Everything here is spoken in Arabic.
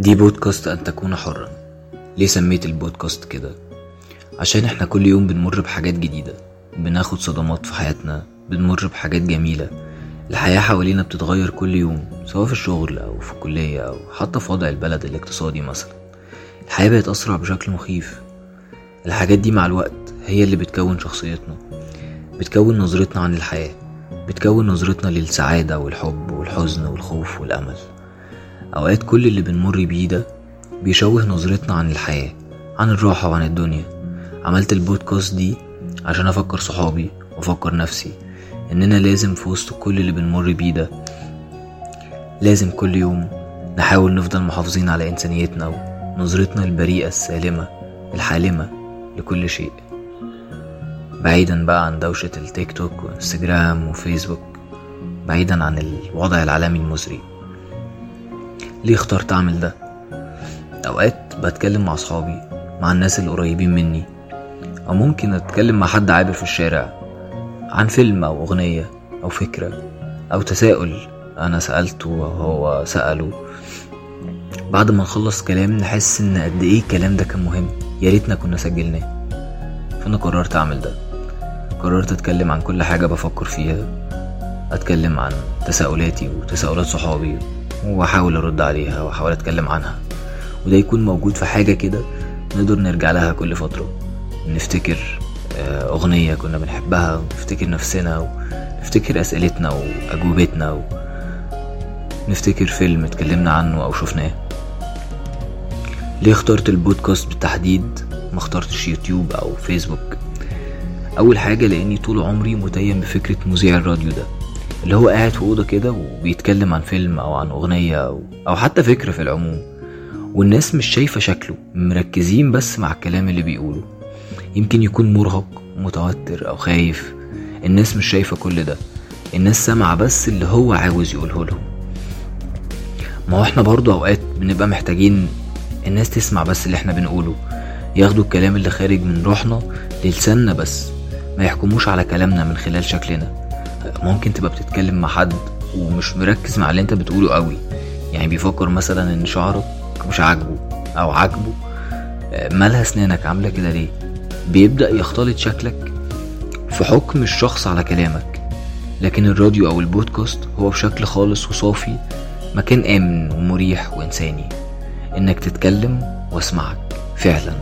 دي بودكاست أن تكون حرا. ليه سميت البودكاست كده؟ عشان إحنا كل يوم بنمر بحاجات جديدة. بناخد صدمات في حياتنا. بنمر بحاجات جميلة. الحياة حوالينا بتتغير كل يوم سواء في الشغل أو في الكلية أو حتى في وضع البلد الاقتصادي مثلا. الحياة بقت أسرع بشكل مخيف. الحاجات دي مع الوقت هي اللي بتكون شخصيتنا. بتكون نظرتنا عن الحياة. بتكون نظرتنا للسعادة والحب والحزن والخوف والأمل. أوقات كل اللي بنمر بيه ده بيشوه نظرتنا عن الحياة عن الراحة وعن الدنيا. عملت البودكاست دي عشان أفكر صحابي وأفكر نفسي إننا لازم في وسط كل اللي بنمر بيه ده لازم كل يوم نحاول نفضل محافظين على إنسانيتنا ونظرتنا البريئة السالمة الحالمة لكل شيء. بعيدا بقى عن دوشة التيك توك وإنستجرام وفيسبوك بعيدا عن الوضع العالمي المزري ليه اخترت أعمل ده؟ أوقات بتكلم مع أصحابي مع الناس القريبين مني أو ممكن أتكلم مع حد عابر في الشارع عن فيلم أو أغنية أو فكرة أو تساؤل أنا سألته وهو سأله. بعد ما نخلص كلام نحس إن قد إيه الكلام ده كان مهم. يا ريتنا كنا سجلناه. فأنا قررت أعمل ده. قررت أتكلم عن كل حاجة بفكر فيها أتكلم عن تساؤلاتي وتساؤلات صحابي واحاول أرد عليها وأحاول أتكلم عنها. وده يكون موجود في حاجة كده نقدر نرجع لها كل فترة. نفتكر آه، أغنية كنا بنحبها ونفتكر نفسنا ونفتكر أسئلتنا وأجوبتنا ونفتكر فيلم اتكلمنا عنه أو شفناه. ليه اخترت البودكاست بالتحديد؟ ما اخترتش يوتيوب أو فيسبوك. أول حاجة لأني طول عمري متيم بفكرة مذيع الراديو ده. اللي هو قاعد في أوضة كده وبيتكلم عن فيلم أو عن أغنية أو, أو حتى فكرة في العموم. والناس مش شايفة شكله مركزين بس مع الكلام اللي بيقوله. يمكن يكون مرهق متوتر أو خايف. الناس مش شايفة كل ده. الناس سامعة بس اللي هو عاوز يقوله لهم. ما هو إحنا برضو أوقات بنبقى محتاجين الناس تسمع بس اللي إحنا بنقوله. ياخدوا الكلام اللي خارج من روحنا للساننا بس. ما يحكموش على كلامنا من خلال شكلنا. ممكن تبقى بتتكلم مع حد ومش مركز مع اللي انت بتقوله قوي. يعني بيفكر مثلا إن شعرك مش عاجبه أو عاجبه مالها أسنانك؟ عامله كده ليه؟ بيبدأ يختلط شكلك في حكم الشخص على كلامك. لكن الراديو أو البودكاست هو بشكل خالص وصافي مكان آمن ومريح وإنساني. إنك تتكلم وأسمعك فعلا.